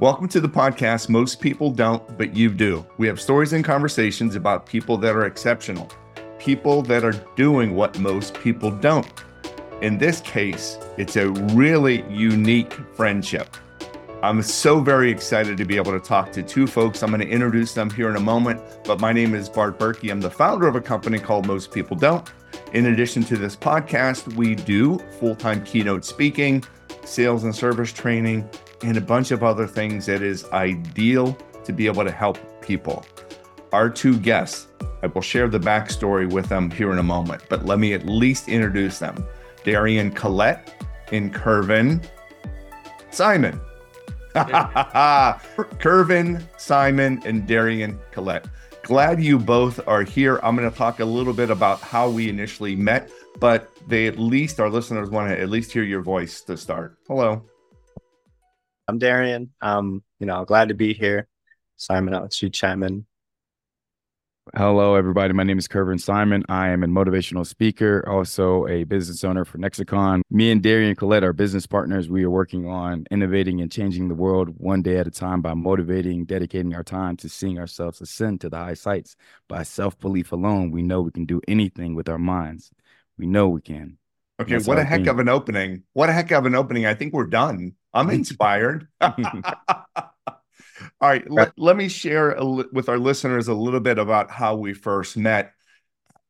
Welcome to the podcast Most People Don't, but You Do. We have stories and conversations about people that are exceptional, people that are doing what most people don't. In this case, it's a really unique friendship. I'm so very excited to be able to talk to two folks. I'm going to introduce them here in a moment, but my name is Bart Berkey. I'm the founder of a company called Most People Don't. In addition to this podcast, we do full time keynote speaking, sales and service training, and a bunch of other things that is ideal to be able to help people. Our two guests, I will share the backstory with them here in a moment, but let me at least introduce them Darian Collette and Kervin Simon. Kervin Simon, and Darian Collette. Glad you both are here. I'm going to talk a little bit about how we initially met, but they at least, our listeners want to at least hear your voice to start. Hello. I'm Darian. Um, you know, glad to be here. Simon, I'll let you chime in. Hello, everybody. My name is Kervin Simon. I am a motivational speaker, also a business owner for Nexacon. Me and Darian Collette are business partners. We are working on innovating and changing the world one day at a time by motivating, dedicating our time to seeing ourselves ascend to the high sights. By self belief alone, we know we can do anything with our minds. We know we can. Okay, what a heck thing. of an opening. What a heck of an opening. I think we're done. I'm inspired. All right, let, let me share li- with our listeners a little bit about how we first met.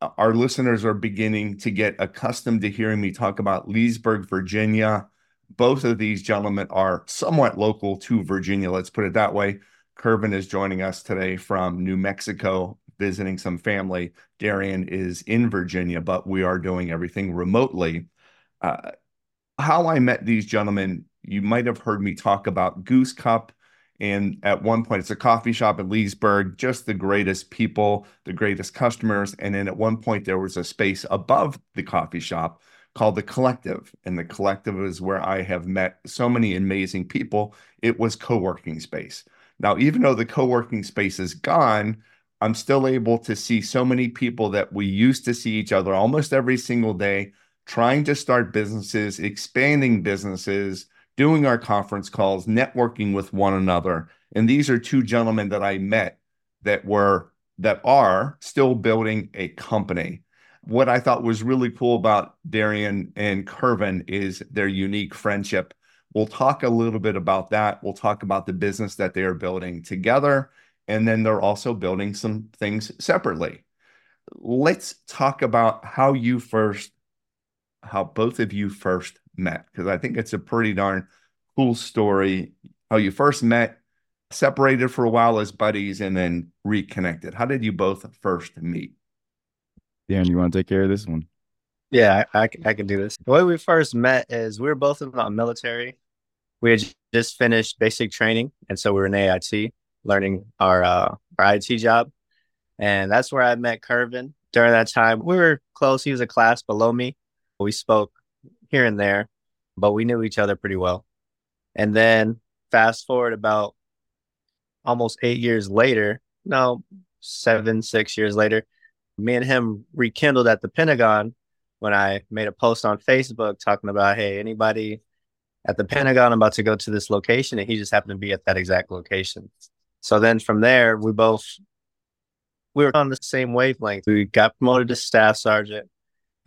Our listeners are beginning to get accustomed to hearing me talk about Leesburg, Virginia. Both of these gentlemen are somewhat local to Virginia, let's put it that way. Kervin is joining us today from New Mexico, visiting some family. Darian is in Virginia, but we are doing everything remotely. Uh, how I met these gentlemen you might have heard me talk about Goose Cup. And at one point, it's a coffee shop in Leesburg, just the greatest people, the greatest customers. And then at one point, there was a space above the coffee shop called The Collective. And The Collective is where I have met so many amazing people. It was co working space. Now, even though the co working space is gone, I'm still able to see so many people that we used to see each other almost every single day, trying to start businesses, expanding businesses doing our conference calls, networking with one another. And these are two gentlemen that I met that were that are still building a company. What I thought was really cool about Darian and Kervin is their unique friendship. We'll talk a little bit about that. We'll talk about the business that they are building together. And then they're also building some things separately. Let's talk about how you first, how both of you first met because I think it's a pretty darn cool story. How you first met, separated for a while as buddies, and then reconnected. How did you both first meet? Dan, you want to take care of this one? Yeah, I, I, I can do this. The way we first met is we were both in the military. We had just finished basic training, and so we were in AIT learning our uh, our IT job, and that's where I met Kervin. During that time, we were close. He was a class below me. We spoke here and there, but we knew each other pretty well. And then fast forward about almost eight years later, no, seven, six years later, me and him rekindled at the Pentagon when I made a post on Facebook talking about, hey, anybody at the Pentagon, I'm about to go to this location. And he just happened to be at that exact location. So then from there, we both we were on the same wavelength. We got promoted to staff sergeant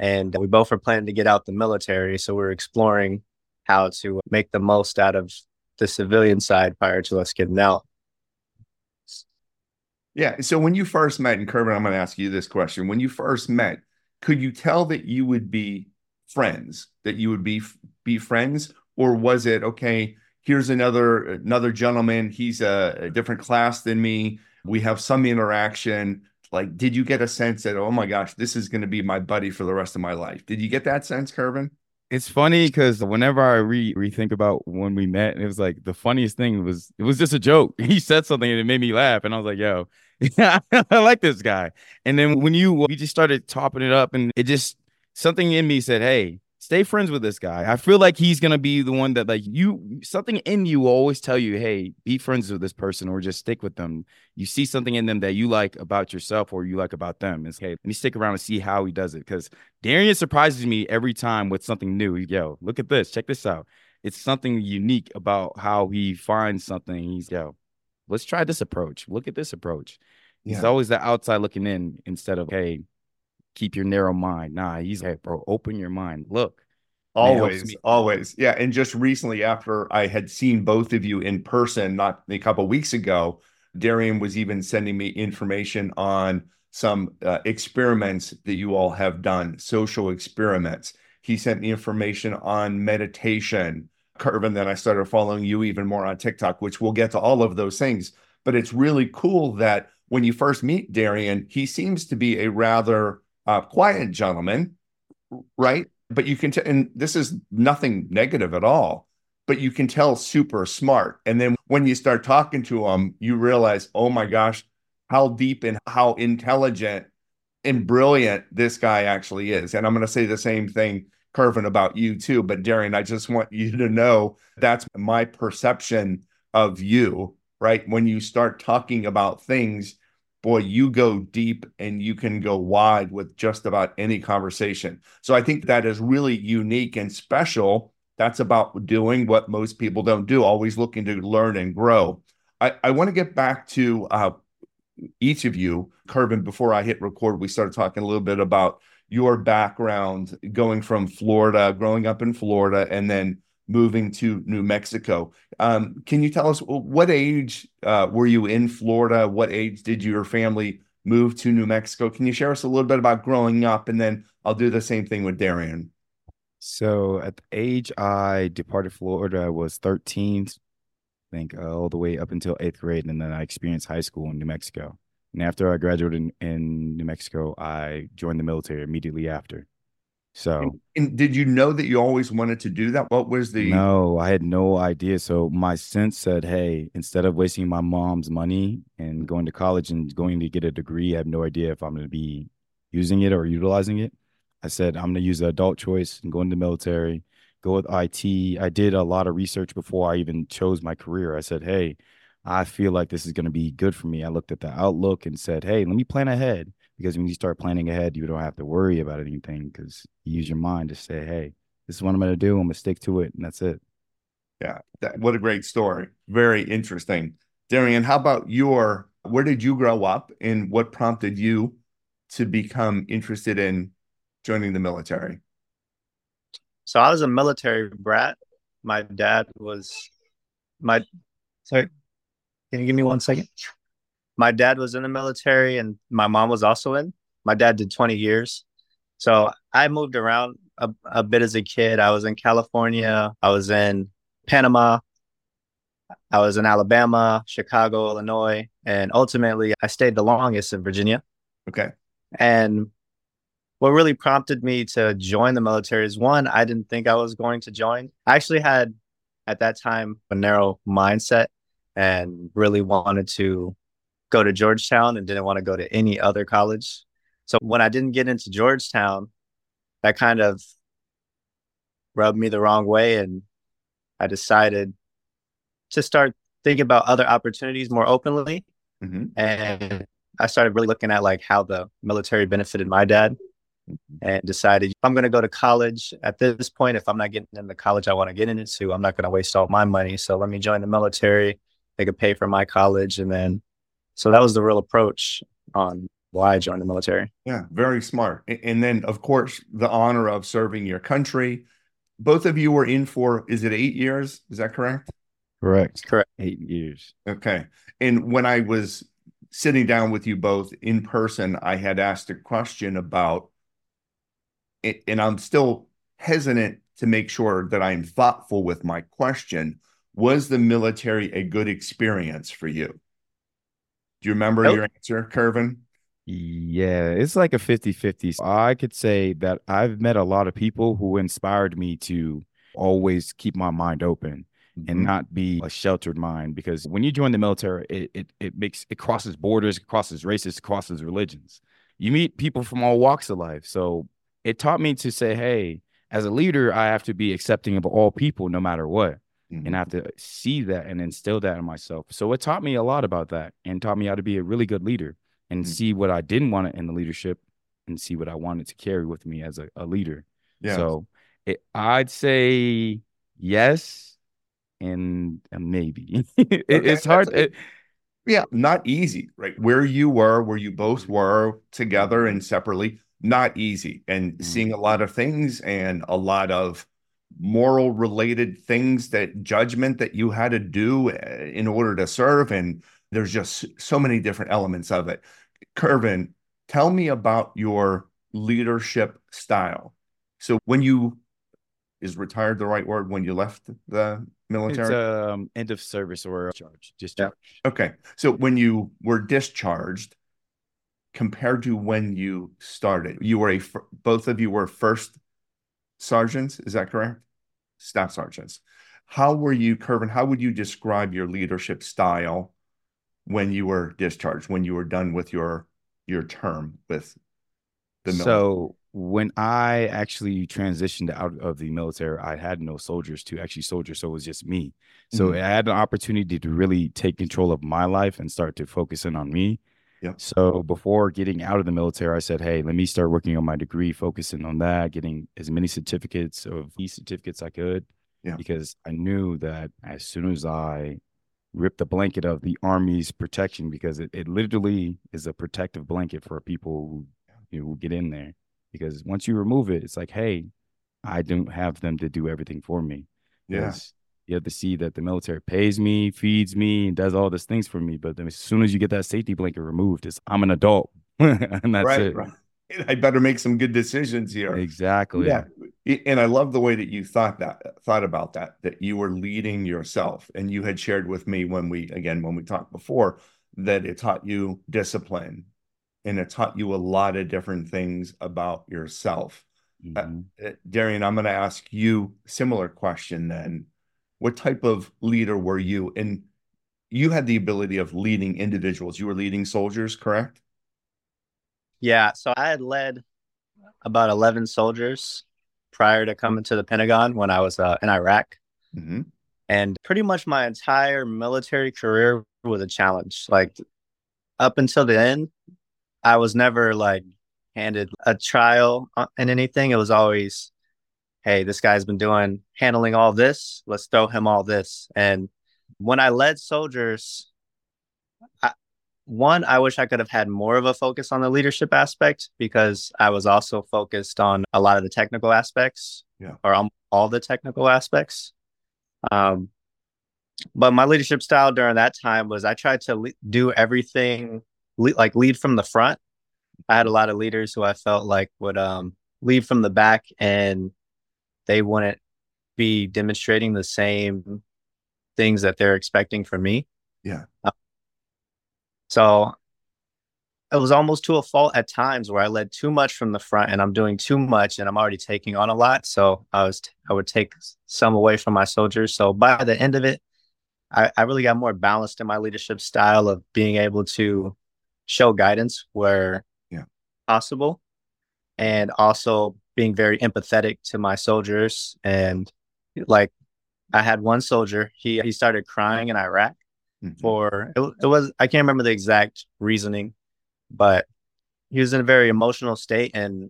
and we both were planning to get out the military. So we are exploring how to make the most out of the civilian side prior to us getting out. Yeah. So when you first met, and Kervin, I'm going to ask you this question. When you first met, could you tell that you would be friends, that you would be be friends, or was it okay? Here's another another gentleman. He's a, a different class than me. We have some interaction like, did you get a sense that, oh my gosh, this is going to be my buddy for the rest of my life? Did you get that sense, Kervin? It's funny because whenever I re rethink about when we met, it was like the funniest thing was it was just a joke. He said something and it made me laugh, and I was like, "Yo, I like this guy." And then when you we just started topping it up, and it just something in me said, "Hey, stay friends with this guy. I feel like he's gonna be the one that like you something in you will always tell you, hey, be friends with this person or just stick with them. You see something in them that you like about yourself or you like about them. It's hey, let me stick around and see how he does it. Because Darian surprises me every time with something new. Yo, look at this, check this out. it's something unique about how he finds something. He's yo, let's try this approach. Look at this approach. Yeah. He's always the outside looking in instead of hey, keep your narrow mind. Nah, he's hey, bro, open your mind. Look. Always, always. Yeah. And just recently, after I had seen both of you in person, not a couple weeks ago, Darian was even sending me information on some uh, experiments that you all have done, social experiments. He sent me information on meditation. Kervin, then I started following you even more on TikTok, which we'll get to all of those things. But it's really cool that when you first meet Darian, he seems to be a rather uh, quiet gentleman, right? But you can tell, and this is nothing negative at all, but you can tell super smart. And then when you start talking to him, you realize, oh my gosh, how deep and how intelligent and brilliant this guy actually is. And I'm going to say the same thing, Kervin, about you too. But Darian, I just want you to know that's my perception of you, right? When you start talking about things, boy, you go deep and you can go wide with just about any conversation. So I think that is really unique and special. That's about doing what most people don't do, always looking to learn and grow. I, I want to get back to uh, each of you, Kervin, before I hit record, we started talking a little bit about your background going from Florida, growing up in Florida, and then moving to New Mexico. Um, can you tell us what age uh, were you in Florida? What age did your family move to New Mexico? Can you share us a little bit about growing up? And then I'll do the same thing with Darian. So at the age I departed Florida, I was 13, I think, uh, all the way up until eighth grade. And then I experienced high school in New Mexico. And after I graduated in, in New Mexico, I joined the military immediately after. So, and, and, did you know that you always wanted to do that? What was the? No, I had no idea. So my sense said, "Hey, instead of wasting my mom's money and going to college and going to get a degree, I have no idea if I'm going to be using it or utilizing it." I said, "I'm going to use the adult choice and go into the military go with IT. I did a lot of research before I even chose my career. I said, hey, I feel like this is going to be good for me. I looked at the outlook and said, hey, let me plan ahead. Because when you start planning ahead, you don't have to worry about anything because you use your mind to say, hey, this is what I'm going to do. I'm going to stick to it. And that's it. Yeah. That, what a great story. Very interesting. Darian, how about your, where did you grow up and what prompted you to become interested in joining the military? So I was a military brat. My dad was my sorry. Can you give me one second? My dad was in the military and my mom was also in. My dad did 20 years. So I moved around a, a bit as a kid. I was in California, I was in Panama, I was in Alabama, Chicago, Illinois, and ultimately I stayed the longest in Virginia. Okay. And what really prompted me to join the military is one, I didn't think I was going to join. I actually had at that time a narrow mindset and really wanted to go to Georgetown and didn't want to go to any other college. So when I didn't get into Georgetown, that kind of rubbed me the wrong way. And I decided to start thinking about other opportunities more openly. Mm-hmm. And I started really looking at like how the military benefited my dad and decided if I'm going to go to college at this point, if I'm not getting in the college I want to get into, I'm not going to waste all my money. So let me join the military. They could pay for my college. And then, so that was the real approach on why I joined the military. Yeah, very smart. And then, of course, the honor of serving your country. Both of you were in for, is it eight years? Is that correct? Correct. Correct. Eight years. Okay. And when I was sitting down with you both in person, I had asked a question about and I'm still hesitant to make sure that I'm thoughtful with my question. Was the military a good experience for you? Do you remember nope. your answer, Kervin? Yeah, it's like a 50 50. I could say that I've met a lot of people who inspired me to always keep my mind open mm-hmm. and not be a sheltered mind because when you join the military, it, it, it makes it crosses borders, it crosses races, it crosses religions. You meet people from all walks of life. So it taught me to say, hey, as a leader, I have to be accepting of all people no matter what. Mm-hmm. And I have to see that and instill that in myself. So it taught me a lot about that and taught me how to be a really good leader and mm-hmm. see what I didn't want in the leadership and see what I wanted to carry with me as a, a leader. Yeah. So it, I'd say yes and maybe. it, okay, it's hard. It, yeah, not easy, right? Where you were, where you both were together and separately, not easy. And mm-hmm. seeing a lot of things and a lot of moral related things that judgment that you had to do eh, in order to serve. And there's just so many different elements of it. Kervin, tell me about your leadership style. So when you is retired the right word when you left the military? It's um end of service or charge, discharge. Yeah. Okay. So when you were discharged, compared to when you started, you were a both of you were first sergeants. Is that correct? Staff sergeants. How were you, Kervin? How would you describe your leadership style when you were discharged? When you were done with your your term with the military? So when I actually transitioned out of the military, I had no soldiers to actually soldier, so it was just me. So mm-hmm. I had an opportunity to really take control of my life and start to focus in on me. Yeah. So before getting out of the military, I said, "Hey, let me start working on my degree, focusing on that, getting as many certificates of these certificates I could." Yeah. Because I knew that as soon as I ripped the blanket of the Army's protection, because it, it literally is a protective blanket for people who, you know, who get in there because once you remove it, it's like, hey, I don't have them to do everything for me. Yes. You have to see that the military pays me, feeds me, and does all these things for me. But as soon as you get that safety blanket removed, it's I'm an adult. and that's right, it. Right. I better make some good decisions here. Exactly. Yeah. And I love the way that you thought that thought about that, that you were leading yourself. And you had shared with me when we again when we talked before that it taught you discipline and it taught you a lot of different things about yourself. Uh, mm-hmm. Uh, Darian, I'm going to ask you similar question then. What type of leader were you? And you had the ability of leading individuals. You were leading soldiers, correct? Yeah. So I had led about 11 soldiers prior to coming to the Pentagon when I was uh, in Iraq. Mm-hmm. And pretty much my entire military career was a challenge. Like up until the end, I was never like handed a trial in anything. It was always, hey, this guy's been doing handling all this. Let's throw him all this. And when I led soldiers, I, one, I wish I could have had more of a focus on the leadership aspect because I was also focused on a lot of the technical aspects, yeah. or all the technical aspects. Um, but my leadership style during that time was I tried to le- do everything le- like lead from the front. I had a lot of leaders who I felt like would um, lead from the back and they wouldn't be demonstrating the same things that they're expecting from me. Yeah. Uh, so it was almost to a fault at times where I led too much from the front and I'm doing too much and I'm already taking on a lot. So I was I would take some away from my soldiers. So by the end of it, I, I really got more balanced in my leadership style of being able to show guidance where yeah. possible and also being very empathetic to my soldiers and like I had one soldier he he started crying in Iraq mm-hmm. for it, it was I can't remember the exact reasoning but he was in a very emotional state and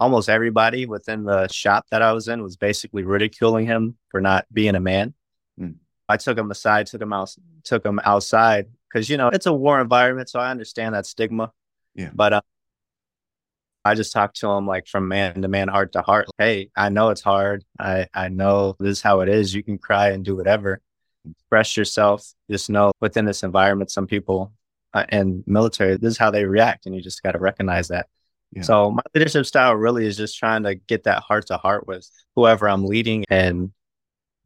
almost everybody within the shop that I was in was basically ridiculing him for not being a man. Mm. I took him aside, took him out, took him outside because you know it's a war environment, so I understand that stigma. Yeah. But uh, I just talk to them like from man to man, heart to heart. Hey, I know it's hard. I I know this is how it is. You can cry and do whatever. Express yourself. Just know within this environment, some people uh, and military, this is how they react, and you just got to recognize that. Yeah. So my leadership style really is just trying to get that heart to heart with whoever I'm leading and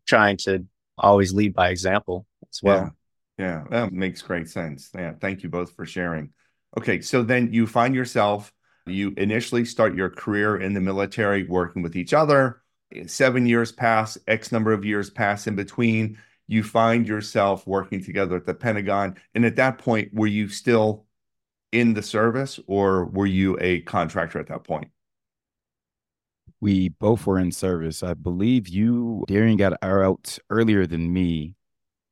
trying to always lead by example as well. Yeah, that makes great sense. Yeah, thank you both for sharing. Okay, so then you find yourself, you initially start your career in the military working with each other. Seven years pass, X number of years pass in between. You find yourself working together at the Pentagon. And at that point, were you still in the service or were you a contractor at that point? We both were in service. I believe you, Darian, got out earlier than me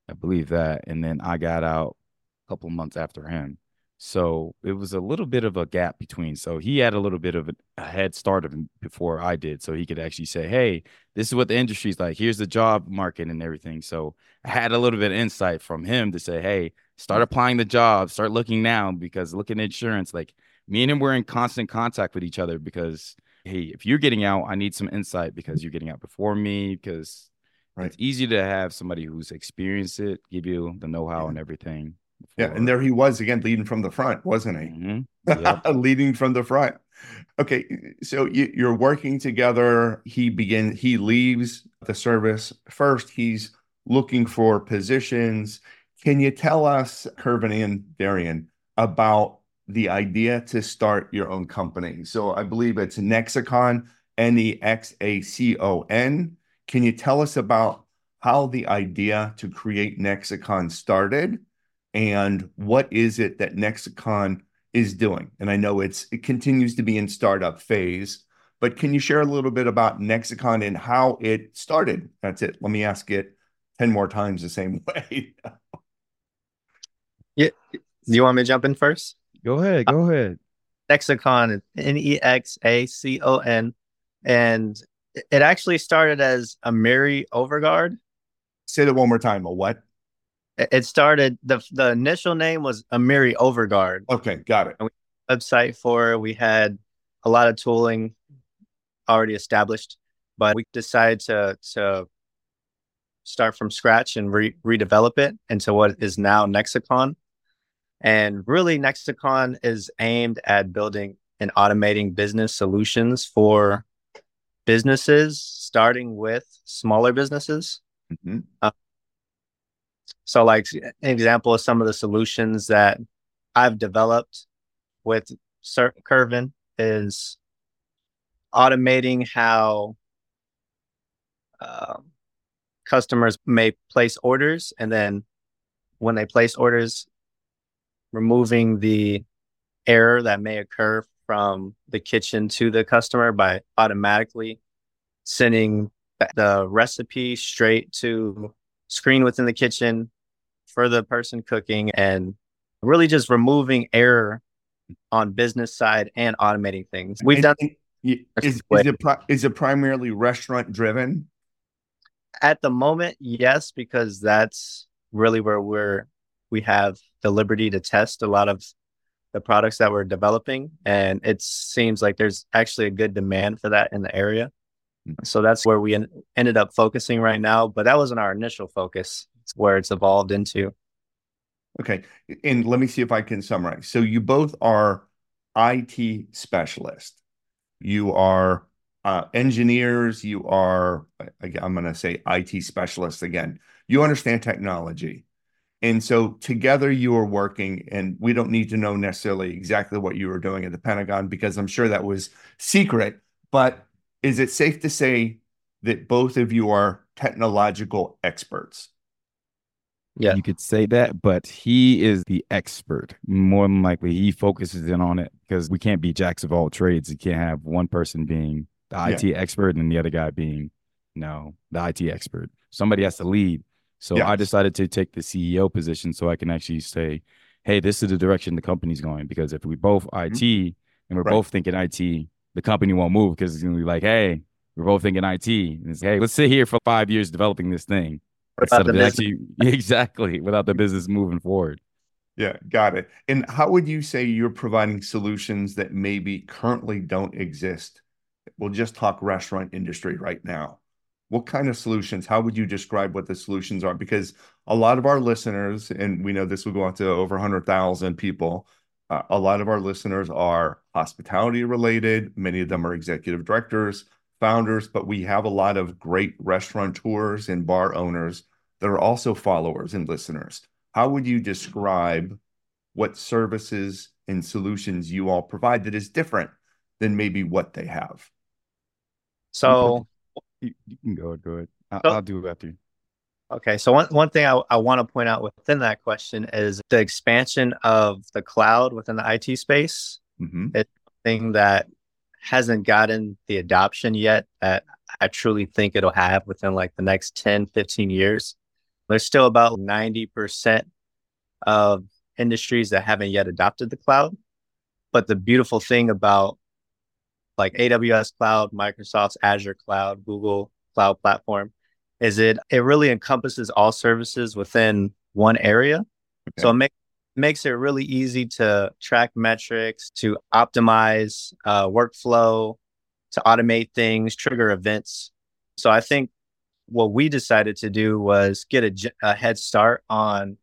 I believe that. And then I got out a couple months after him. So it was a little bit of a gap between. So he had a little bit of a, head start of before I did. So he could actually say, Hey, this is what the industry's like. Here's the job market and everything. So I had a little bit of insight from him to say, Hey, start applying the job, start looking now because looking at insurance, like me and him were in constant contact with each other because hey, if you're getting out, I need some insight because you're getting out before me. Because right. it's easy to have somebody who's experienced it give you the know-how yeah. and everything. Yeah, and there he was again, leading from the front, wasn't he? Mm-hmm. Yep. leading from the front. Okay, so you, you're working together. He begins. He leaves the service first. He's looking for positions. Can you tell us, Kervin and Darian, about the idea to start your own company. So I believe it's Nexacon, N E X A C O N. Can you tell us about how the idea to create Nexacon started and what is it that Nexacon is doing? And I know it's it continues to be in startup phase, but can you share a little bit about Nexacon and how it started? That's it. Let me ask it 10 more times the same way. yeah. Do you want me to jump in first? Go ahead. Go uh, ahead. Nexacon, N E X A C O N. And it actually started as a Mary Overguard. Say that one more time. A what? It started, the the initial name was Amiri Overguard. Okay, got it. website for we had a lot of tooling already established, but we decided to to start from scratch and re- redevelop it into what is now Nexacon. And really, Nexacon is aimed at building and automating business solutions for businesses, starting with smaller businesses. Mm-hmm. Uh, so, like an example of some of the solutions that I've developed with Kervin is automating how uh, customers may place orders, and then when they place orders, removing the error that may occur from the kitchen to the customer by automatically sending the recipe straight to screen within the kitchen for the person cooking and really just removing error on business side and automating things. We've done is, is, it, is it primarily restaurant driven? At the moment, yes, because that's really where we're we have the liberty to test a lot of the products that we're developing. And it seems like there's actually a good demand for that in the area. So that's where we en- ended up focusing right now. But that wasn't our initial focus, it's where it's evolved into. Okay. And let me see if I can summarize. So you both are IT specialists. You are uh, engineers. You are, I'm going to say IT specialists again. You understand technology. And so together you are working, and we don't need to know necessarily exactly what you were doing at the Pentagon because I'm sure that was secret. But is it safe to say that both of you are technological experts? Yeah. You could say that, but he is the expert. More than likely, he focuses in on it because we can't be jacks of all trades. You can't have one person being the IT yeah. expert and the other guy being, no, the IT expert. Somebody has to lead. So I decided to take the CEO position so I can actually say, hey, this is the direction the company's going. Because if we both IT mm-hmm. and we're right. both thinking IT, the company won't move because it's going to be like, hey, we're both thinking IT. And hey, let's sit here for five years developing this thing. Instead of actually, exactly, without the business moving forward. Yeah, got it. And how would you say you're providing solutions that maybe currently don't exist? We'll just talk restaurant industry right now what kind of solutions how would you describe what the solutions are because a lot of our listeners and we know this will go out to over 100000 people uh, a lot of our listeners are hospitality related many of them are executive directors founders but we have a lot of great restaurateurs and bar owners that are also followers and listeners how would you describe what services and solutions you all provide that is different than maybe what they have so you, you can go. Go ahead. I'll, so, I'll do it after you. Okay, so one, one thing I, I want to point out within that question is the expansion of the cloud within the IT space. Mm-hmm. It's thing that hasn't gotten the adoption yet that I truly think it'll have within like the next 10, 15 years. There's still about 90% of industries that haven't yet adopted the cloud. But the beautiful thing about like AWS cloud, Microsoft's Azure cloud, Google cloud platform is it it really encompasses all services within one area. Okay. So it make, makes it really easy to track metrics, to optimize uh, workflow, to automate things, trigger events. So I think what we decided to do was get a, a head start on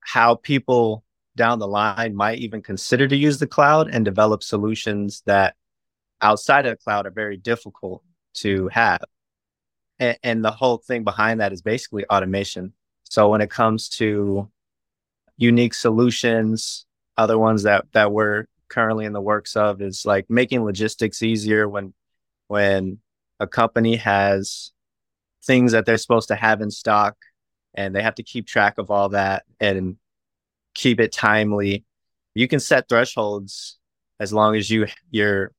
how people down the line might even consider to use the cloud and develop solutions that outside of the cloud are very difficult to have. And, and the whole thing behind that is basically automation. So when it comes to unique solutions, other ones that that we're currently in the works of is like making logistics easier when when a company has things that they're supposed to have in stock and they have to keep track of all that and keep it timely. You can set thresholds as long as you you're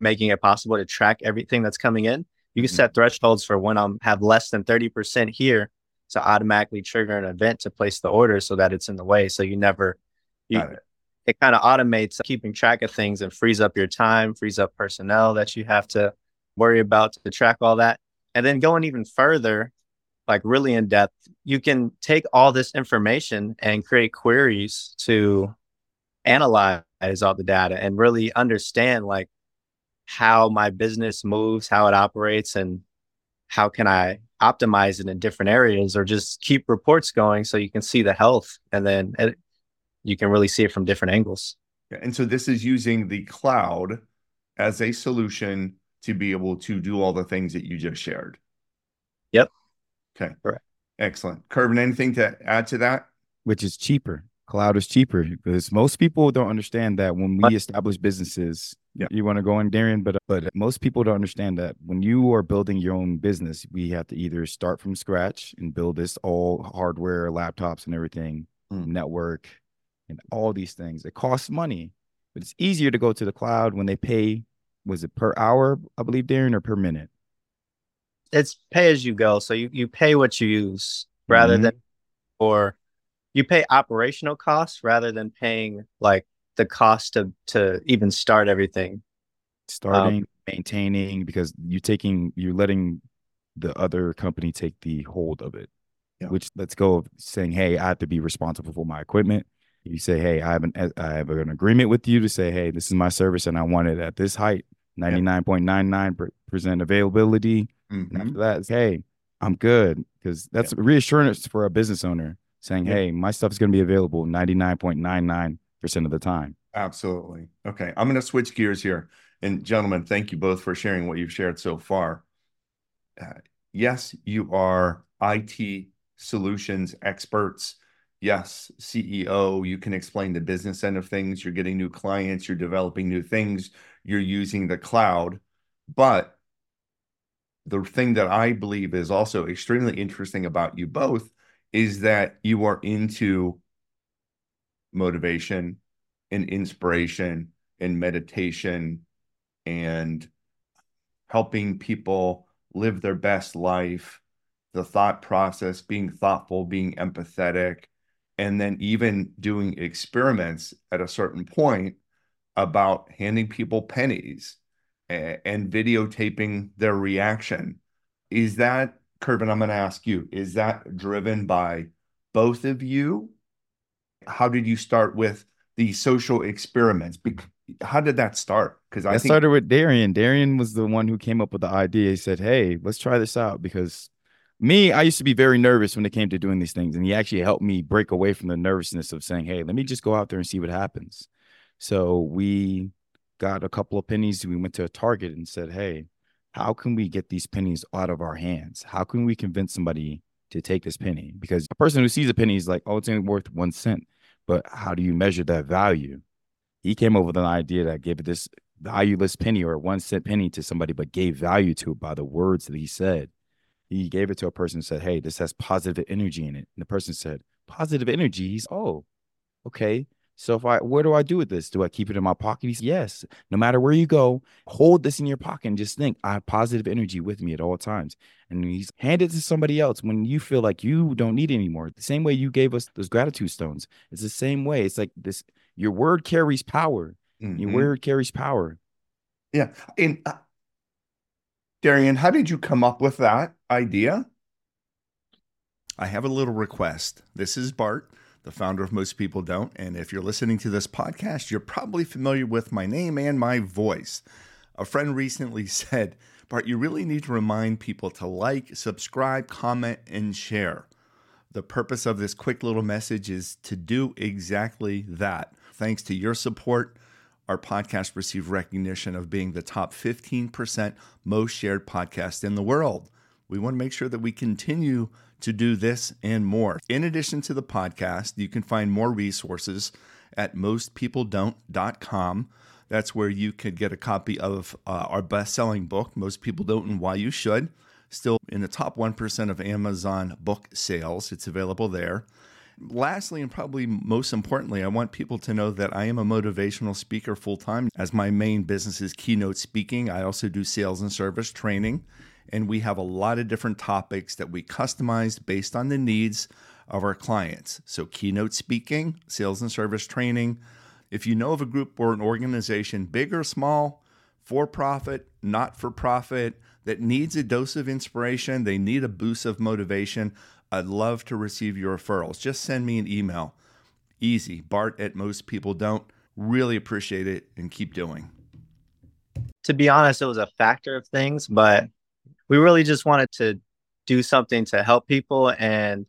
making it possible to track everything that's coming in. You can mm-hmm. set thresholds for when I'm have less than 30% here to automatically trigger an event to place the order so that it's in the way. So you never you, it, it kind of automates keeping track of things and frees up your time, frees up personnel that you have to worry about to track all that. And then going even further, like really in depth, you can take all this information and create queries to analyze all the data and really understand like how my business moves, how it operates, and how can I optimize it in different areas or just keep reports going so you can see the health and then it, you can really see it from different angles. And so this is using the cloud as a solution to be able to do all the things that you just shared. Yep. Okay. Correct. Excellent. Kervin, anything to add to that? Which is cheaper. Cloud is cheaper because most people don't understand that when we establish businesses, yeah. you want to go in, Darian, but but most people don't understand that when you are building your own business, we have to either start from scratch and build this all hardware, laptops, and everything, mm. network, and all these things. It costs money, but it's easier to go to the cloud when they pay. Was it per hour? I believe, Darian, or per minute? It's pay as you go. So you you pay what you use rather mm-hmm. than or you pay operational costs rather than paying like the cost to to even start everything. Starting um, maintaining because you're taking you're letting the other company take the hold of it. Yeah. which let's go of saying hey i have to be responsible for my equipment. You say hey i have an i have an agreement with you to say hey this is my service and i want it at this height 99.99% availability. Mm-hmm. after that hey i'm good. Because that's yeah. reassurance for a business owner saying, yeah. hey, my stuff is going to be available 99.99% of the time. Absolutely. Okay. I'm going to switch gears here. And gentlemen, thank you both for sharing what you've shared so far. Uh, yes, you are IT solutions experts. Yes, CEO, you can explain the business end of things. You're getting new clients, you're developing new things, you're using the cloud. But the thing that I believe is also extremely interesting about you both is that you are into motivation and inspiration and meditation and helping people live their best life, the thought process, being thoughtful, being empathetic, and then even doing experiments at a certain point about handing people pennies and, videotaping their reaction. Is that Kervin, I'm going to ask you, is that driven by both of you? How did you start with the social experiments? How did that start? Because I, I think- started with Darian. Darian was the one who came up with the idea. He said, Hey, let's try this out because me, I used to be very nervous when it came to doing these things. And he actually helped me break away from the nervousness of saying, Hey, let me just go out there and see what happens. So we got a couple of pennies. We went to a Target and said, Hey, how can we get these pennies out of our hands? How can we convince somebody to take this penny? Because a person who sees a penny is like, oh, it's only worth one cent. But how do you measure that value? He came up with an idea that gave this valueless penny or one cent penny to somebody, but gave value to it by the words that he said. He gave it to a person and said, Hey, this has positive energy in it. And the person said, Positive energy? He's, oh, okay. So if I, what do I do with this? Do I keep it in my pocket? He's, yes. No matter where you go, hold this in your pocket and just think I have positive energy with me at all times. And he's hand it to somebody else when you feel like you don't need it anymore. The same way you gave us those gratitude stones. It's the same way. It's like this. Your word carries power. Mm-hmm. Your word carries power. Yeah. And uh, Darian, how did you come up with that idea? I have a little request. This is Bart the founder of Most People Don't. And if you're listening to this podcast, you're probably familiar with my name and my voice. A friend recently said, Bart, you really need to remind people to like, subscribe, comment, and share. The purpose of this quick little message is to do exactly that. Thanks to your support, our podcast received recognition of being the top 15% most shared podcast in the world. We want to make sure that we continue to do this and more. In addition to the podcast, you can find more resources at mostpeopledon't.com. That's where you could get a copy of uh, our best selling book, Most People Don't and Why You Should. Still in the top 1% of Amazon book sales. It's available there. Lastly, and probably most importantly, I want people to know that I am a motivational speaker full time. As my main business is keynote speaking, I also do sales and service training and we have a lot of different topics that we customize based on the needs of our clients. So, keynote speaking, sales and service training. If you know of a group or an organization, big or small, for profit, not for profit, that needs a dose of inspiration, they need a boost of motivation, I'd love to receive your referrals. Just send me an email. Easy, Bart at most people don't. Really appreciate it and keep doing. To be honest, it was a factor of things, but we really just wanted to do something to help people and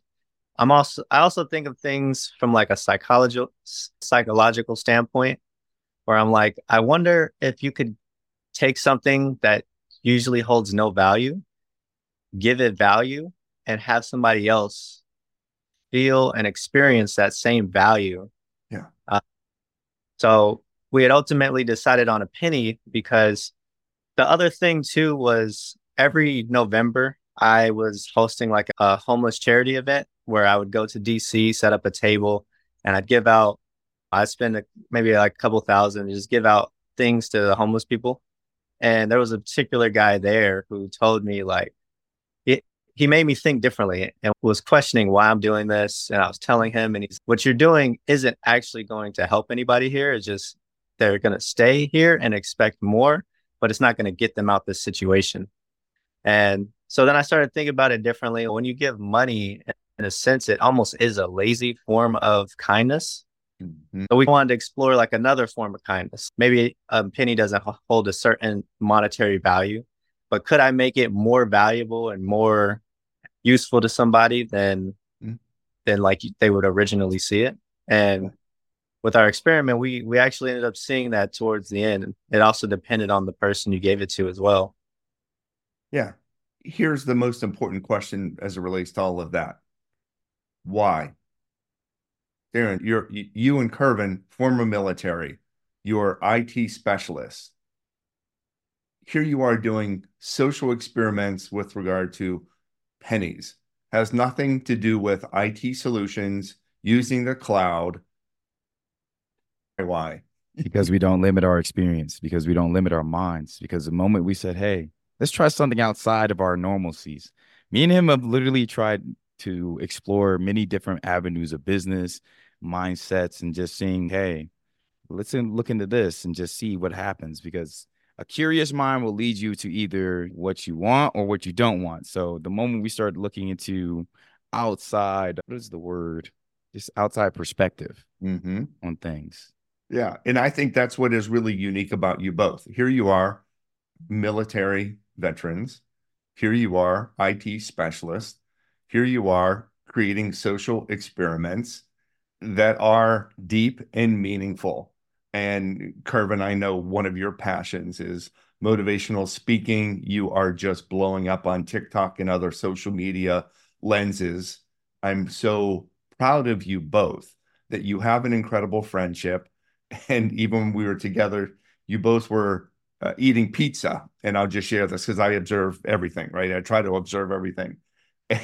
i'm also i also think of things from like a psychological psychological standpoint where i'm like i wonder if you could take something that usually holds no value give it value and have somebody else feel and experience that same value. Yeah. Uh, so we had ultimately decided on a penny because the other thing too was every November, I was hosting like a homeless charity event where I would go to DC, set up a table, and I'd give out, I'd spend a, maybe like a couple thousand, just give out things to the homeless people. And there was a particular guy there who told me, like, he made me think differently and was questioning why I'm doing this. And I was telling him, and he's, what you're doing isn't actually going to help anybody here. It's just they're going to stay here and expect more, but it's not going to get them out of this situation. And so then I started thinking about it differently. When you give money, in a sense, it almost is a lazy form of kindness. Mm-hmm. So we wanted to explore like another form of kindness. Maybe a penny doesn't hold a certain monetary value, but could I make it more valuable and more useful to somebody than mm-hmm. than like they would originally see it? And with our experiment, we we actually ended up seeing that towards the end. It also depended on the person you gave it to as well. Yeah. Here's the most important question as it relates to all of that. Why? Darren, you're you and Kervin, former military, you're IT specialists. Here you are doing social experiments with regard to pennies. Has nothing to do with IT solutions, using the cloud. Why? Because we don't limit our experience, because we don't limit our minds. Because the moment we said, hey, let's try something outside of our normalcies. Me and him have literally tried to explore many different avenues of business, mindsets, and just seeing, hey, let's look into this and just see what happens because a curious mind will lead you to either what you want or what you don't want. So the moment we start looking into outside, what is the word? Just outside perspective mm-hmm. on things. Yeah. And I think that's what is really unique about you both. Here you are, military veterans. Here you are, IT specialist. Here you are creating social experiments that are deep and meaningful. And Kervin, I know one of your passions is motivational speaking. You are just blowing up on TikTok and other social media lenses. I'm so proud of you both that you have an incredible friendship. And even when we were together, you both were uh, eating pizza, and I'll just share this because I observe everything, right? I try to observe everything.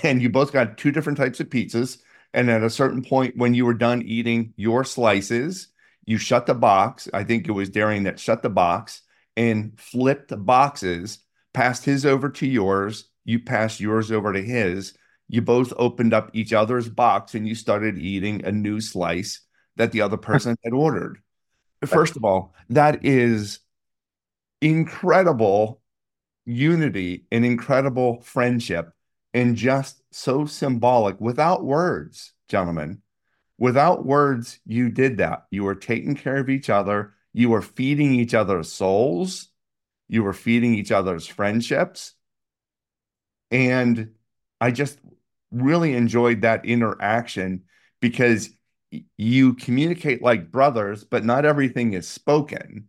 And you both got two different types of pizzas. And at a certain point, when you were done eating your slices, you shut the box. I think it was Darian that shut the box and flipped boxes, passed his over to yours. You passed yours over to his. You both opened up each other's box and you started eating a new slice that the other person had ordered. First of all, that is incredible unity and incredible friendship and just so symbolic without words, gentlemen. Without words, you did that. You were taking care of each other. You were feeding each other's souls. You were feeding each other's friendships. And I just really enjoyed that interaction because you communicate like brothers, but not everything is spoken.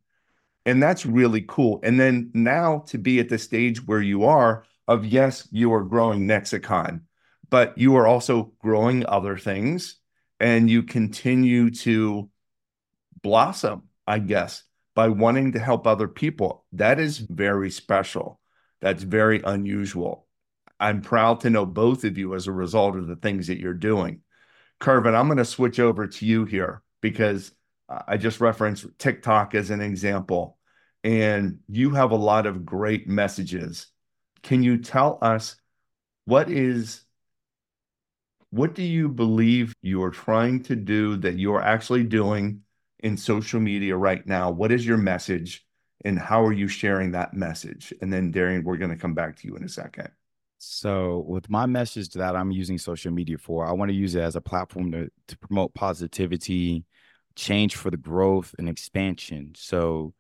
And that's really cool. And then now to be at the stage where you are of yes, you are growing Nexacon, but you are also growing other things and you continue to blossom, I guess, by wanting to help other people. That is very special. That's very unusual. I'm proud to know both of you as a result of the things that you're doing. Kervin, I'm going to switch over to you here because I just referenced TikTok as an example, and you have a lot of great messages. Can you tell us what is what do you believe you are trying to do that you're actually doing in social media right now? What is your message and how are you sharing that message? And then Darian, we're going to come back to you in a second. So, with my message that I'm using social media for, I want to use it as a platform to, to promote positivity, change for the growth and expansion. So,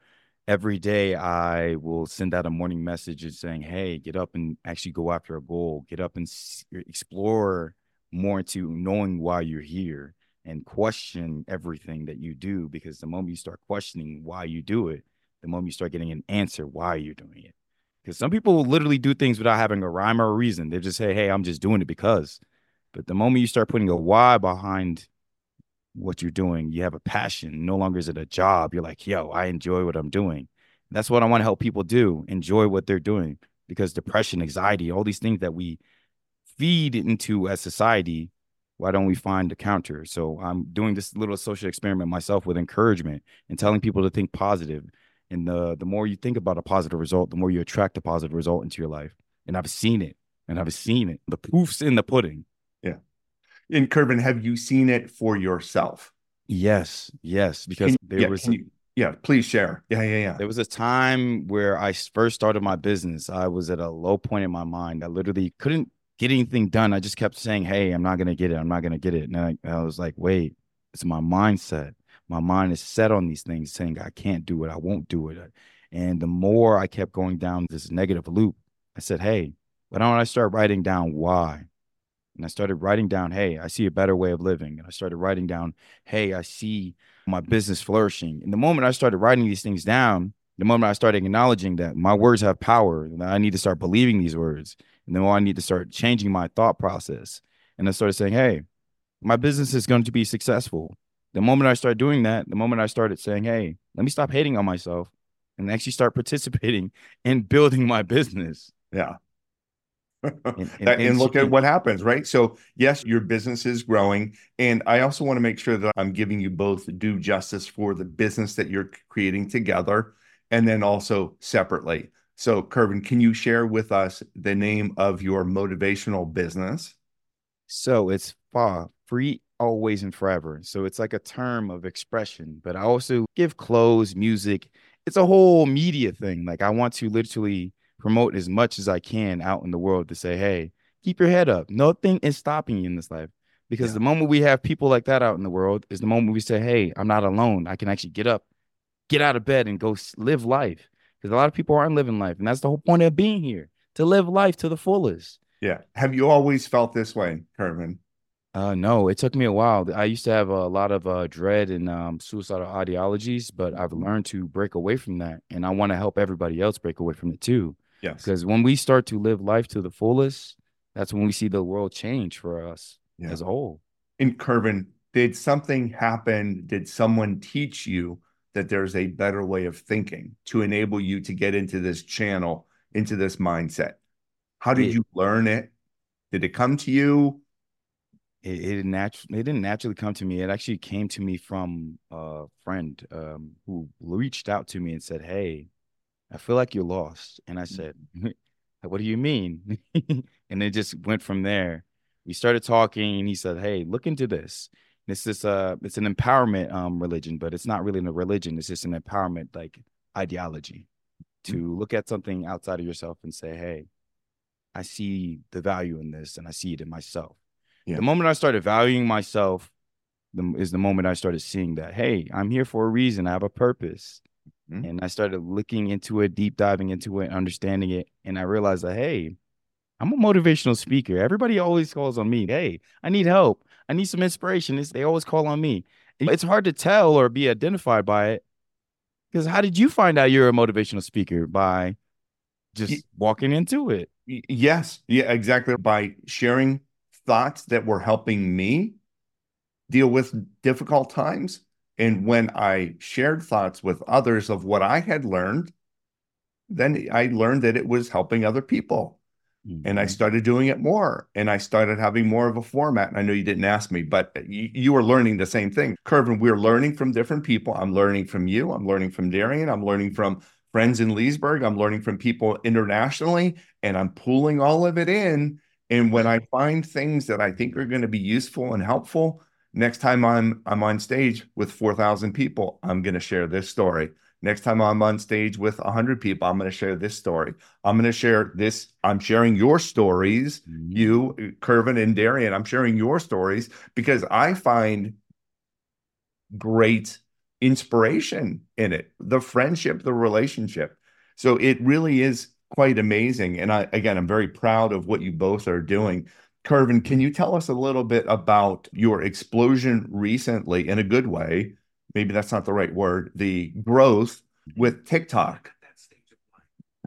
every day I will send out a morning message and saying, Hey, get up and actually go after a goal, get up and explore more into knowing why you're here and question everything that you do. Because the moment you start questioning why you do it, the moment you start getting an answer why you're doing it because some people will literally do things without having a rhyme or a reason. They just say, "Hey, I'm just doing it because." But the moment you start putting a why behind what you're doing, you have a passion. No longer is it a job. You're like, "Yo, I enjoy what I'm doing." That's what I want to help people do. Enjoy what they're doing because depression, anxiety, all these things that we feed into as society, why don't we find a counter? So I'm doing this little social experiment myself with encouragement and telling people to think positive. positive and the the more you think about a positive result, the more you attract a positive result into your life. And I've seen it. And I've seen it. The proof's in the pudding. Yeah. In Kervin, have you seen it for yourself? Yes, yes. Because there yeah, was you, yeah, please share. Yeah, yeah, yeah. There was a time where I first started my business. I was at a low point in my mind. I literally couldn't get anything done. I just kept saying, Hey, I'm not gonna get it. I'm not gonna get it. And I, I was like, wait, it's my mindset my mind is set on these things saying i can't do it i won't do it and the more i kept going down this negative loop i said hey why don't i start writing down why and i started writing down hey i see a better way of living and i started writing down hey i see my business flourishing and the moment i started writing these things down the moment i started acknowledging that my words have power and i need to start believing these words and then i need to start changing my thought process and i started saying hey my business is going to be successful the moment I started doing that, the moment I started saying, hey, let me stop hating on myself and actually start participating in building my business. Yeah. And, and, and, look at what happens, right? So, yes, your business is growing. And I also want to make sure that I'm giving you both due justice for the business that you're creating together and then also separately. So, Kervin, can you share with us the name of your motivational business? So, it's FA, Free always and forever. So it's like a term of expression, but I also give clothes, music. It's a whole media thing. Like I want to literally promote as much as I can out in the world to say, hey, keep your head up. Nothing is stopping you in this life. Because yeah. the moment we have people like that out in the world is the moment we say, hey, I'm not alone. I can actually get up, get out of bed and go live life. Because a lot of people aren't living life. And that's the whole point of being here to live life to the fullest. Yeah. Have you always felt this way, Kervin? Uh, no, it took me a while. I used to have a lot of uh, dread and um, suicidal ideologies, but I've learned to break away from that, and I want to help everybody else break away from it too. Yes, because when we start to live life to the fullest, that's when we see the world change for us yeah. as a whole. In Kervin, did something happen? Did someone teach you that there's a better way of thinking to enable you to get into this channel, into this mindset? How did it, you learn it? Did it come to you? it, it naturally it didn't naturally come to me. It actually came to me from a friend um, who reached out to me and said, "Hey, I feel like you're lost," and I said, "What do you mean?" and it just went from there. We started talking, and he said, "Hey, look into this." This is a it's an empowerment um, religion, but it's not really a religion. It's just an empowerment like ideology to mm-hmm. look at something outside of yourself and say, "Hey, I see the value in this, and I see it in myself." Yeah. The moment I started valuing myself the, is the moment I started seeing that, hey, I'm here for a reason. I have a purpose. Mm-hmm. And I started looking into it, deep diving into it, understanding it. And I realized that, hey, I'm a motivational speaker. Everybody always calls on me. Hey, I need help. I need some inspiration. It's, they always call on me. It's hard to tell or be identified by it. Because how did you find out you're a motivational speaker? By just walking into it. Yes. Yeah, exactly. By sharing thoughts that were helping me deal with difficult times. And when I shared thoughts with others of what I had learned, then I learned that it was helping other people. Mm-hmm. And I mm-hmm. started doing it more and I started having more of a format. And I know you didn't ask me, but you, you were learning the same thing. Kervin, we're learning from different people. I'm learning from you. I'm learning from Darian. I'm learning from friends in Leesburg. I'm learning from people internationally. And I'm pulling all of it in and when I find things that I think are going to be useful and helpful, next time I'm I'm on stage with 4,000 people, I'm going to share this story. Next time I'm on stage with 100 people, I'm going to share this story. I'm going to share this. I'm sharing your stories, mm-hmm. you, Kervin and Darian. I'm sharing your stories because I find great inspiration in it the friendship, the relationship. So it really is quite amazing. And I, again, I'm very proud of what you both are doing. Kervin, can you tell us a little bit about your explosion recently in a good way? Maybe that's not the right word, the growth with TikTok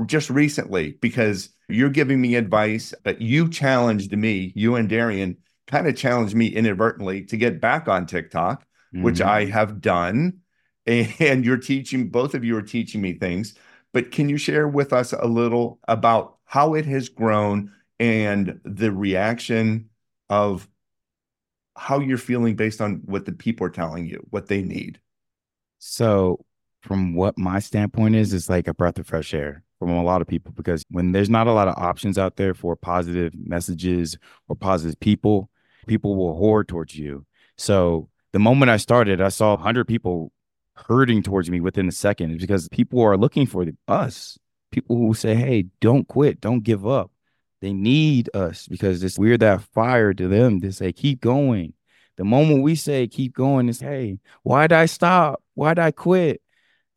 just recently, because you're giving me advice, but you challenged me, you and Darian kind of challenged me inadvertently to get back on TikTok, mm-hmm. which I have done. And you're teaching, both of you are teaching me things. But can you share with us a little about how it has grown and the reaction of how you're feeling based on what the people are telling you, what they need? So, from what my standpoint is, it's like a breath of fresh air from a lot of people because when there's not a lot of options out there for positive messages or positive people, people will hoard towards you. So, the moment I started, I saw 100 people hurting towards me within a second because people are looking for us. People who say, "Hey, don't quit, don't give up." They need us because it's we're that fire to them to say, "Keep going." The moment we say "keep going," is, "Hey, why'd I stop? Why'd I quit?"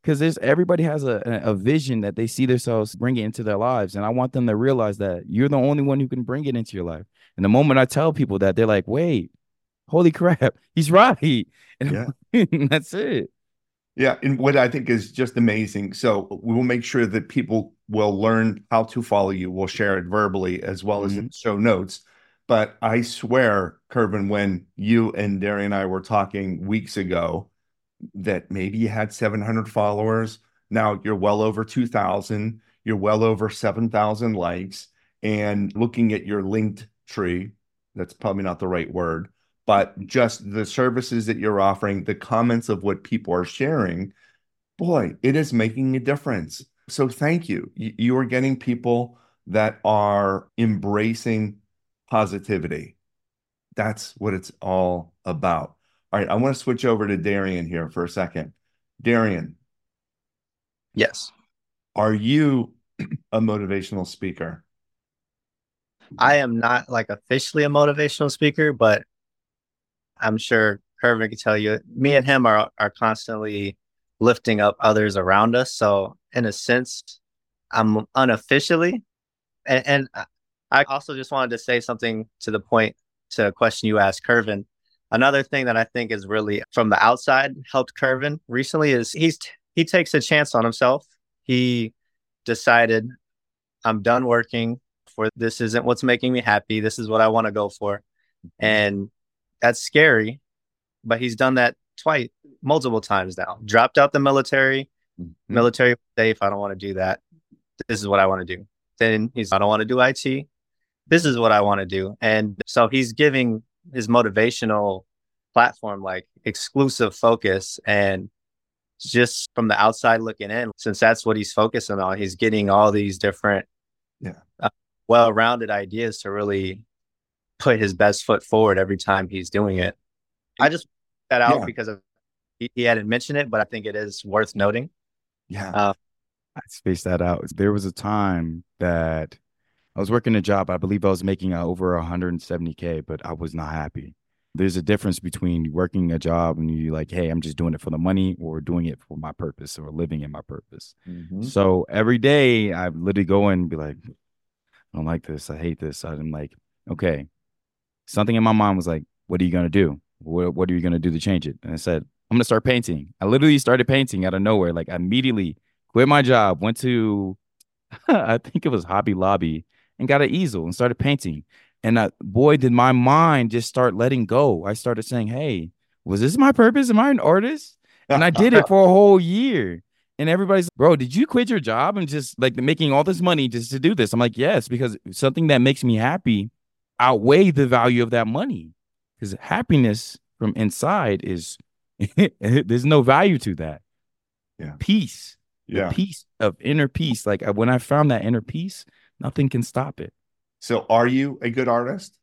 Because there's everybody has a, a vision that they see themselves bring it into their lives, and I want them to realize that you're the only one who can bring it into your life. And the moment I tell people that, they're like, "Wait, holy crap, he's right," and yeah. that's it. Yeah, and what I think is just amazing. So we will make sure that people will learn how to follow you. We'll share it verbally as well mm-hmm. as in show notes. But I swear, Kervin, when you and Darian and I were talking weeks ago, that maybe you had 700 followers. Now you're well over 2,000. You're well over 7,000 likes. And looking at your linked tree, that's probably not the right word, but just the services that you're offering, the comments of what people are sharing, boy, it is making a difference. So thank you. You are getting people that are embracing positivity. That's what it's all about. All right, I want to switch over to Darian here for a second. Darian. Yes. Are you a motivational speaker? I am not like officially a motivational speaker, but I'm sure Kervin can tell you, me and him are are constantly lifting up others around us. So in a sense, I'm unofficially, and, and I also just wanted to say something to the point to a question you asked, Kervin. Another thing that I think is really from the outside helped Kervin recently is he's he takes a chance on himself. He decided, I'm done working for this isn't what's making me happy. This is what I want to go for. Mm-hmm. And that's scary, but he's done that twice, multiple times now. Dropped out the military, mm-hmm. military safe. I don't want to do that. This is what I want to do. Then he's, I don't want to do IT. This is what I want to do. And so he's giving his motivational platform like exclusive focus and just from the outside looking in since that's what he's focusing on he's getting all these different yeah uh, well-rounded ideas to really put his best foot forward every time he's doing it i just that out yeah. because of he, he, hadn't mentioned it but i think it is worth noting yeah uh, i spaced that out there was a time that i was working a job i believe i was making uh, over 170k but i was not happy there's a difference between working a job and you're like, hey, I'm just doing it for the money or doing it for my purpose or living in my purpose. Mm-hmm. So every day I literally go and be like, I don't like this. I hate this. I'm like, okay. Something in my mind was like, what are you gonna do? What what are you gonna do to change it? And I said, I'm gonna start painting. I literally started painting out of nowhere. Like I immediately quit my job, went to I think it was Hobby Lobby and got an easel and started painting. And uh, boy, did my mind just start letting go. I started saying, Hey, was this my purpose? Am I an artist? And I did it for a whole year. And everybody's, like, bro, did you quit your job and just like making all this money just to do this? I'm like, yes, because something that makes me happy outweigh the value of that money. Because happiness from inside is there's no value to that. Yeah. Peace. Yeah. peace of inner peace. Like when I found that inner peace, nothing can stop it. So, are you a good artist?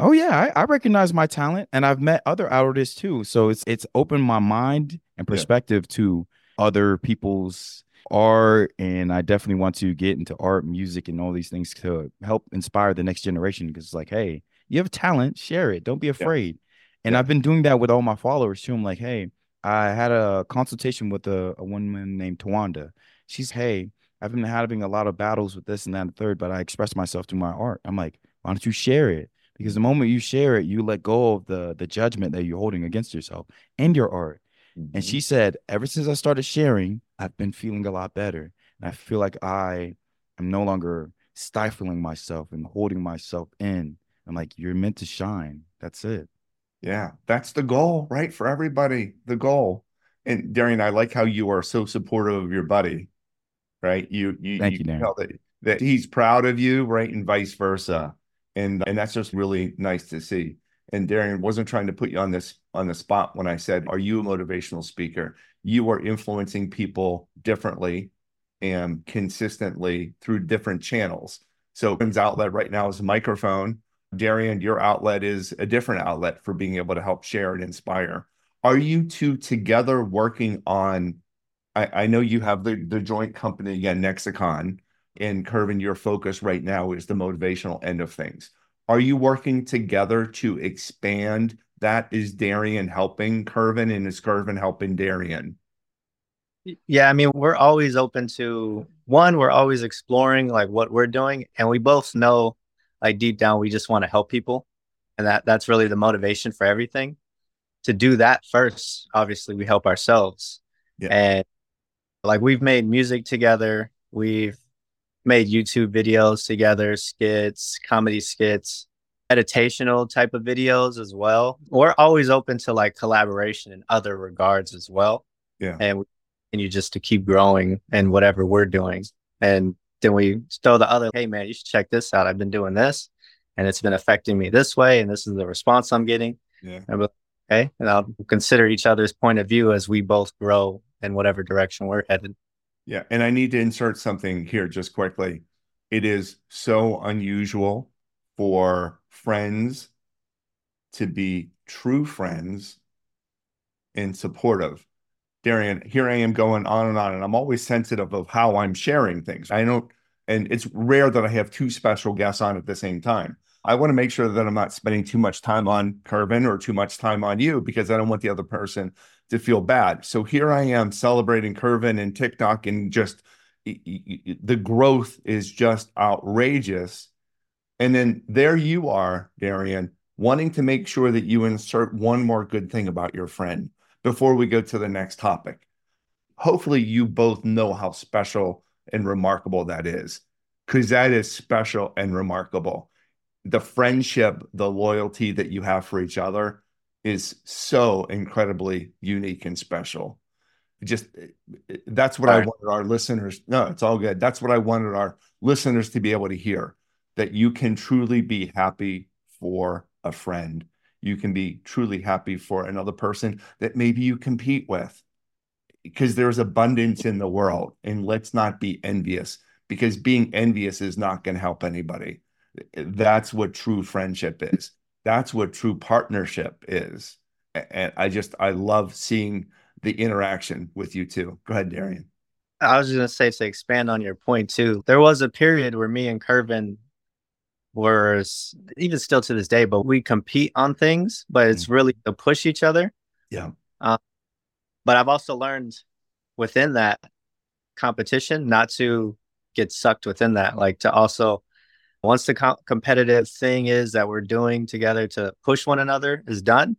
Oh yeah, I, I, recognize my talent, and I've met other artists too. So it's it's opened my mind and perspective yeah. to other people's art, and I definitely want to get into art, music, and all these things to help inspire the next generation. Because it's like, hey, you have talent, share it. Don't be afraid. Yeah. And yeah. I've been doing that with all my followers too. I'm like, hey, I had a consultation with a, a woman named Tawanda. She's, hey, I've been having a lot of battles with this and that and the third, but I express myself through my art. I'm like, why don't you share it? Because the moment you share it, you let go of the the judgment that you're holding against yourself and your art. Mm-hmm. And she said, ever since I started sharing, I've been feeling a lot better. And I feel like I am no longer stifling myself and holding myself in. I'm like, you're meant to shine. That's it. Yeah, that's the goal, right? For everybody, the goal. And Darian, I like how you are so supportive of your buddy right? You you, Thank you, you know that, that he's proud of you, right? And vice versa. And and that's just really nice to see. And Darian wasn't trying to put you on this on the spot when I said, Are you a motivational speaker? You are influencing people differently and consistently through different channels. So his outlet right now is a microphone. Darian, your outlet is a different outlet for being able to help share and inspire. Are you two together working on I, I know you have the, the joint company again, Nexacon, and Kervin, your focus right now is the motivational end of things. Are you working together to expand that? Is Darian helping Kervin and is Kervin helping Darian? Yeah, I mean, we're always open to one, we're always exploring like what we're doing. And we both know like deep down we just want to help people. And that that's really the motivation for everything. To do that first, obviously we help ourselves. Yeah. And like we've made music together. We've made YouTube videos together, skits, comedy skits, meditational type of videos as well. We're always open to like collaboration in other regards as well. Yeah. And we continue just to keep growing and whatever we're doing. And then we throw the other, hey man, you should check this out. I've been doing this and it's been affecting me this way. And this is the response I'm getting. Yeah. And okay. And I'll consider each other's point of view as we both grow in whatever direction we're headed. Yeah. And I need to insert something here just quickly. It is so unusual for friends to be true friends and supportive. Darian, here I am going on and on, and I'm always sensitive of how I'm sharing things. I don't, and it's rare that I have two special guests on at the same time. I want to make sure that I'm not spending too much time on Kervin or too much time on you because I don't want the other person to feel bad. So here I am celebrating Kervin and TikTok and just the growth is just outrageous. And then there you are, Darian, wanting to make sure that you insert one more good thing about your friend before we go to the next topic. Hopefully, you both know how special and remarkable that is, because that is special and remarkable. The friendship, the loyalty that you have for each other is so incredibly unique and special. Just eh, eh, that's what right. I wanted our listeners. No, it's all good. That's what I wanted our listeners to be able to hear that you can truly be happy for a friend you can be truly happy for another person that maybe you compete with because there's abundance in the world and let's not be envious because being envious is not going to help anybody eh, that's what true friendship is that's what true partnership is. And i just i love seeing the interaction with you too. Go ahead darian. I was just going to say to expand on your point too there was a period where me and kervin were even still to this day but we compete on things but it's mm. really to push each other. Yeah. Uh, but I've also learned within that competition not to get sucked within that, like to also once the co- competitive thing is that we're doing together to push one another is done,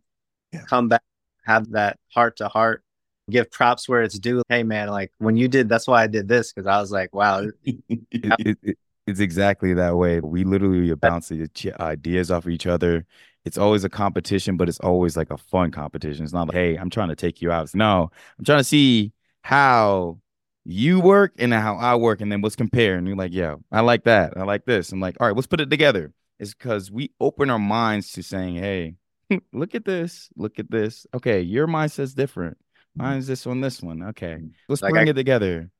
yeah. come back, have that heart to heart, give props where it's due. Hey man, like when you did, that's why I did this because I was like, wow. it, it, it, it's exactly that way. We literally bounce the ideas off of each other it's always a competition, but it's always like a fun competition. It's not like, hey, I'm trying to take you out. It's, no, I'm trying to see how you work and how I work, and then let's compare. And you're like, yeah, I like that. I like this. I'm like, all right, let's put it together. It's because we open our minds to saying, hey, look at this, look at this. Okay, your mindset's different. Mm-hmm. Mine's this one, this one. Okay, mm-hmm. let's like bring I- it together.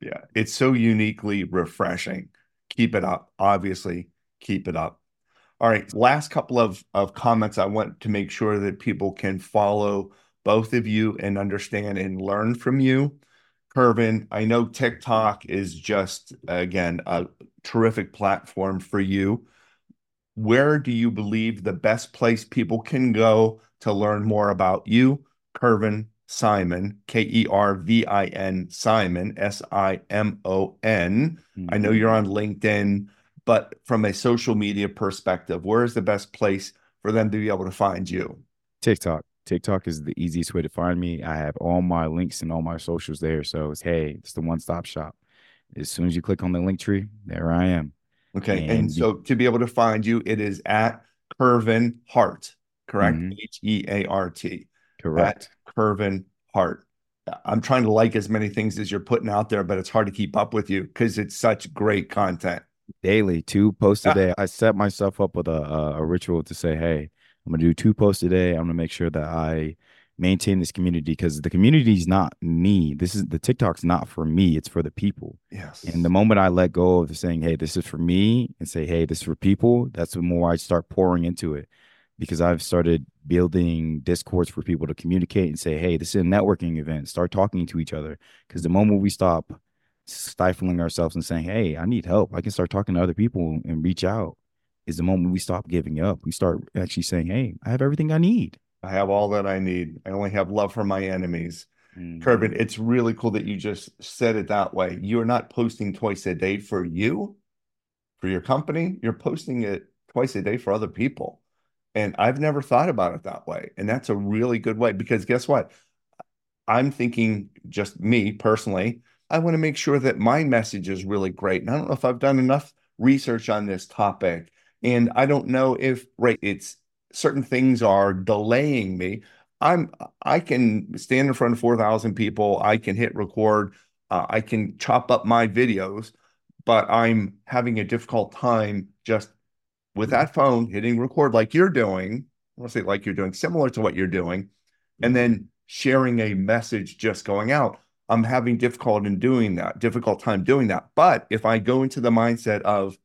Yeah, it's so uniquely refreshing. Keep it up. Obviously, keep it up. All right. Last couple of, of comments. I want to make sure that people can follow both of you and understand and learn from you. Kervin, I know TikTok is just, again, a terrific platform for you. Where do you believe the best place people can go to learn more about you? Kervin Simon, K E R V I N Simon, S I M O N. I know mm-hmm. you're on LinkedIn. But from a social media perspective, where is the best place for them to be able to find you? TikTok. TikTok is the easiest way to find me. I have all my links and all my socials there. So it's hey, it's the one stop shop. As soon as you click on the link tree, there I am. Okay. And, and so to be able to find you, it is at Kervin Heart, correct? Mm-hmm. H E A R T. Correct. At Kervin Heart. I'm trying to like as many things as you're putting out there, but it's hard to keep up with you because it's such great content daily, two posts a day. I set myself up with a, a ritual to say, hey, I'm gonna do two posts a day. I'm gonna make sure that I maintain this community because the community is not me. This is the TikTok's not for me. It's for the people. Yes. And the moment I let go of saying, "Hey, this is for me," and say, "Hey, this is for people," that's the more I start pouring into it because I've started building discourse for people to communicate and say, "Hey, this is a networking event. Start talking to each other." Because the moment we stop stifling ourselves and saying, Hey, I need help. I can start talking to other people and reach out is the moment we stop giving up. We start actually saying, Hey, I have everything I need. I have all that I need. I only have love for my enemies. Mm-hmm. it's really cool that you just said it that way. You're not posting twice a day for you, for your company. You're posting it twice a day for other people. And I've never thought about it that way. And that's a really good way because guess what? I'm thinking just me personally. I want to make sure that my message is really great. And I don't know if I've done enough research on this topic. And I don't know if right, it's certain things are delaying me. I'm I can stand in front of 4,000 people. I can hit record. Uh, I can chop up my videos, but I'm having a difficult time just with that phone hitting record like you're doing. I want to say like you're doing, similar to what you're doing, and then sharing a message just going out. I'm having difficult in doing that, difficult time doing that. But if I go into the mindset of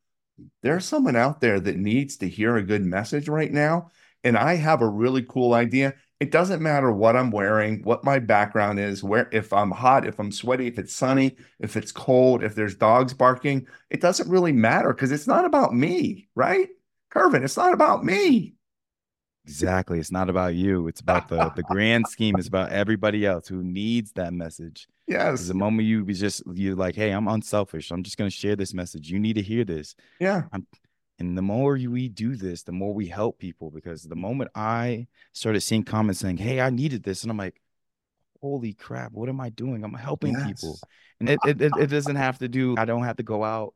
there's someone out there that needs to hear a good message right now, and I have a really cool idea. It doesn't matter what I'm wearing, what my background is, where if I'm hot, if I'm sweaty, if it's sunny, if it's cold, if there's dogs barking, it doesn't really matter because it's not about me, right? Kervin, it's not about me. Exactly. It's not about you. It's about the the grand scheme. It's about everybody else who needs that message. Yes. The moment you just you're like, hey, I'm unselfish. I'm just gonna share this message. You need to hear this. Yeah. I'm, and the more we do this, the more we help people. Because the moment I started seeing comments saying, "Hey, I needed this," and I'm like, "Holy crap! What am I doing? I'm helping yes. people." And it, it it doesn't have to do. I don't have to go out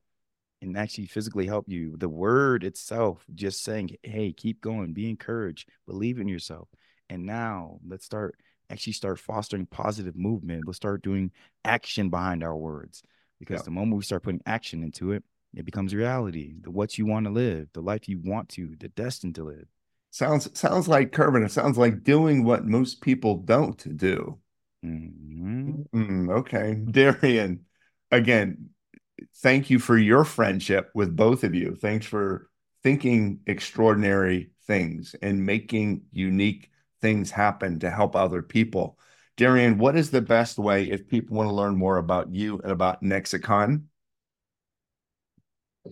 and actually physically help you. The word itself, just saying, hey, keep going, be encouraged, believe in yourself. And now let's start actually start fostering positive movement. Let's start doing action behind our words. Because yeah. the moment we start putting action into it, it becomes reality. The what you want to live, the life you want to, the destined to live. Sounds sounds like Kervin. It sounds like doing what most people don't do. Mhm. Mm, okay. Darian, again, thank you for your friendship with both of you. Thanks for thinking extraordinary things and making unique things happen to help other people. Darian, what is the best way if people want to learn more about you and about Nexacon?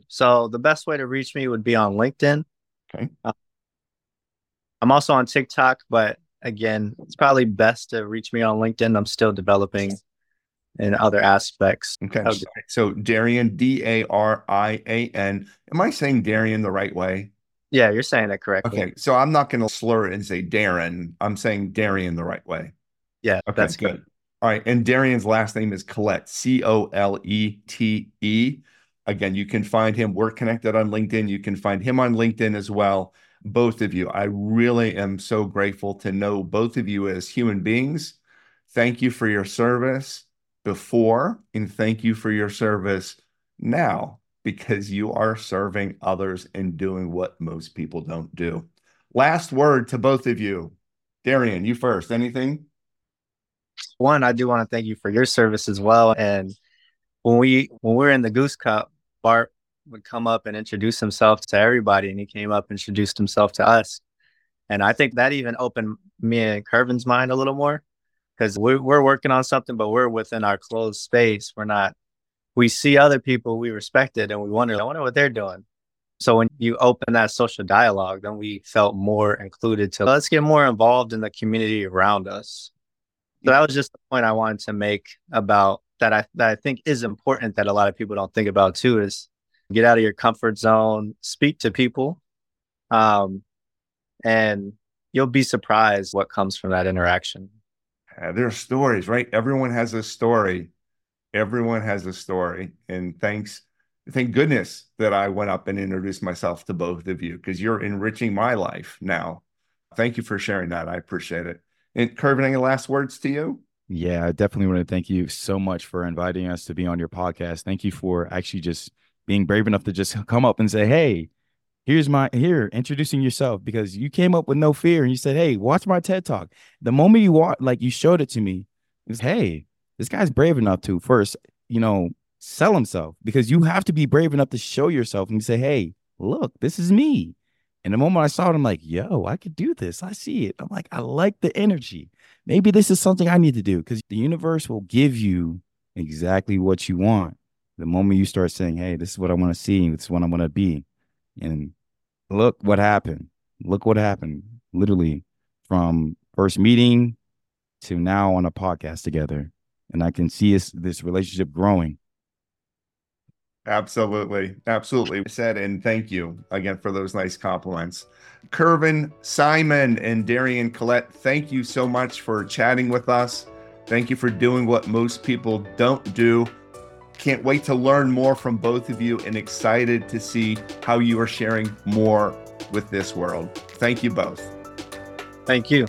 So the best way to reach me would be on LinkedIn. Okay. Uh, I'm also on TikTok, but again, it's probably best to reach me on LinkedIn. I'm still developing in other aspects. Okay. Okay. So Darian, D A R I A N. Am I saying Darian the right way? Yeah, you're saying it correctly. Okay. So I'm not going to slur it and say Darren. I'm saying Darian the right way. Yeah, Okay, that's good. All right. And Darian's last name is Collette, C O L E T E. Again, you can find him. We're connected on LinkedIn. You can find him on LinkedIn as well. Both of you. I really am so grateful to know both of you as human beings. Thank you for your service before, and thank you for your service now because you are serving others and doing what most people don't do. Last word to both of you. Darian, you first. Anything? One, I do want to thank you for your service as well. And when we when we were in the Goose Cup, Bart would come up and introduce himself to everybody, and he came up and introduced himself to us. And I think that even opened me and Kervin's mind a little more because we're we're working on something, but we're within our closed space. We're not. We see other people we respected, and we wonder, I wonder what they're doing. So when you open that social dialogue, then we felt more included to let's get more involved in the community around us. So that was just the point I wanted to make about that I that I think is important that a lot of people don't think about too is get out of your comfort zone, speak to people, um, and you'll be surprised what comes from that interaction. Uh, there are stories, right? Everyone has a story. Everyone has a story. And thanks, thank goodness that I went up and introduced myself to both of you because you're enriching my life now. Thank you for sharing that. I appreciate it. And Kervin, any last words to you? Yeah, I definitely want to thank you so much for inviting us to be on your podcast. Thank you for actually just being brave enough to just come up and say, "Hey, here's my here introducing yourself," because you came up with no fear and you said, "Hey, watch my TED talk." The moment you walk, like you showed it to me, is, "Hey, this guy's brave enough to first, you know, sell himself because you have to be brave enough to show yourself and say, "Hey, look, this is me." And the moment I saw it, I'm like, yo, I could do this. I see it. I'm like, I like the energy. Maybe this is something I need to do because the universe will give you exactly what you want. The moment you start saying, hey, this is what I want to see, this is what I want to be. And look what happened. Look what happened. Literally from first meeting to now on a podcast together. And I can see this, this relationship growing. Absolutely. Absolutely. Said and thank you again for those nice compliments. Kervin, Simon, and Darian Collette, thank you so much for chatting with us. Thank you for doing what most people don't do. Can't wait to learn more from both of you and excited to see how you are sharing more with this world. Thank you both. Thank you.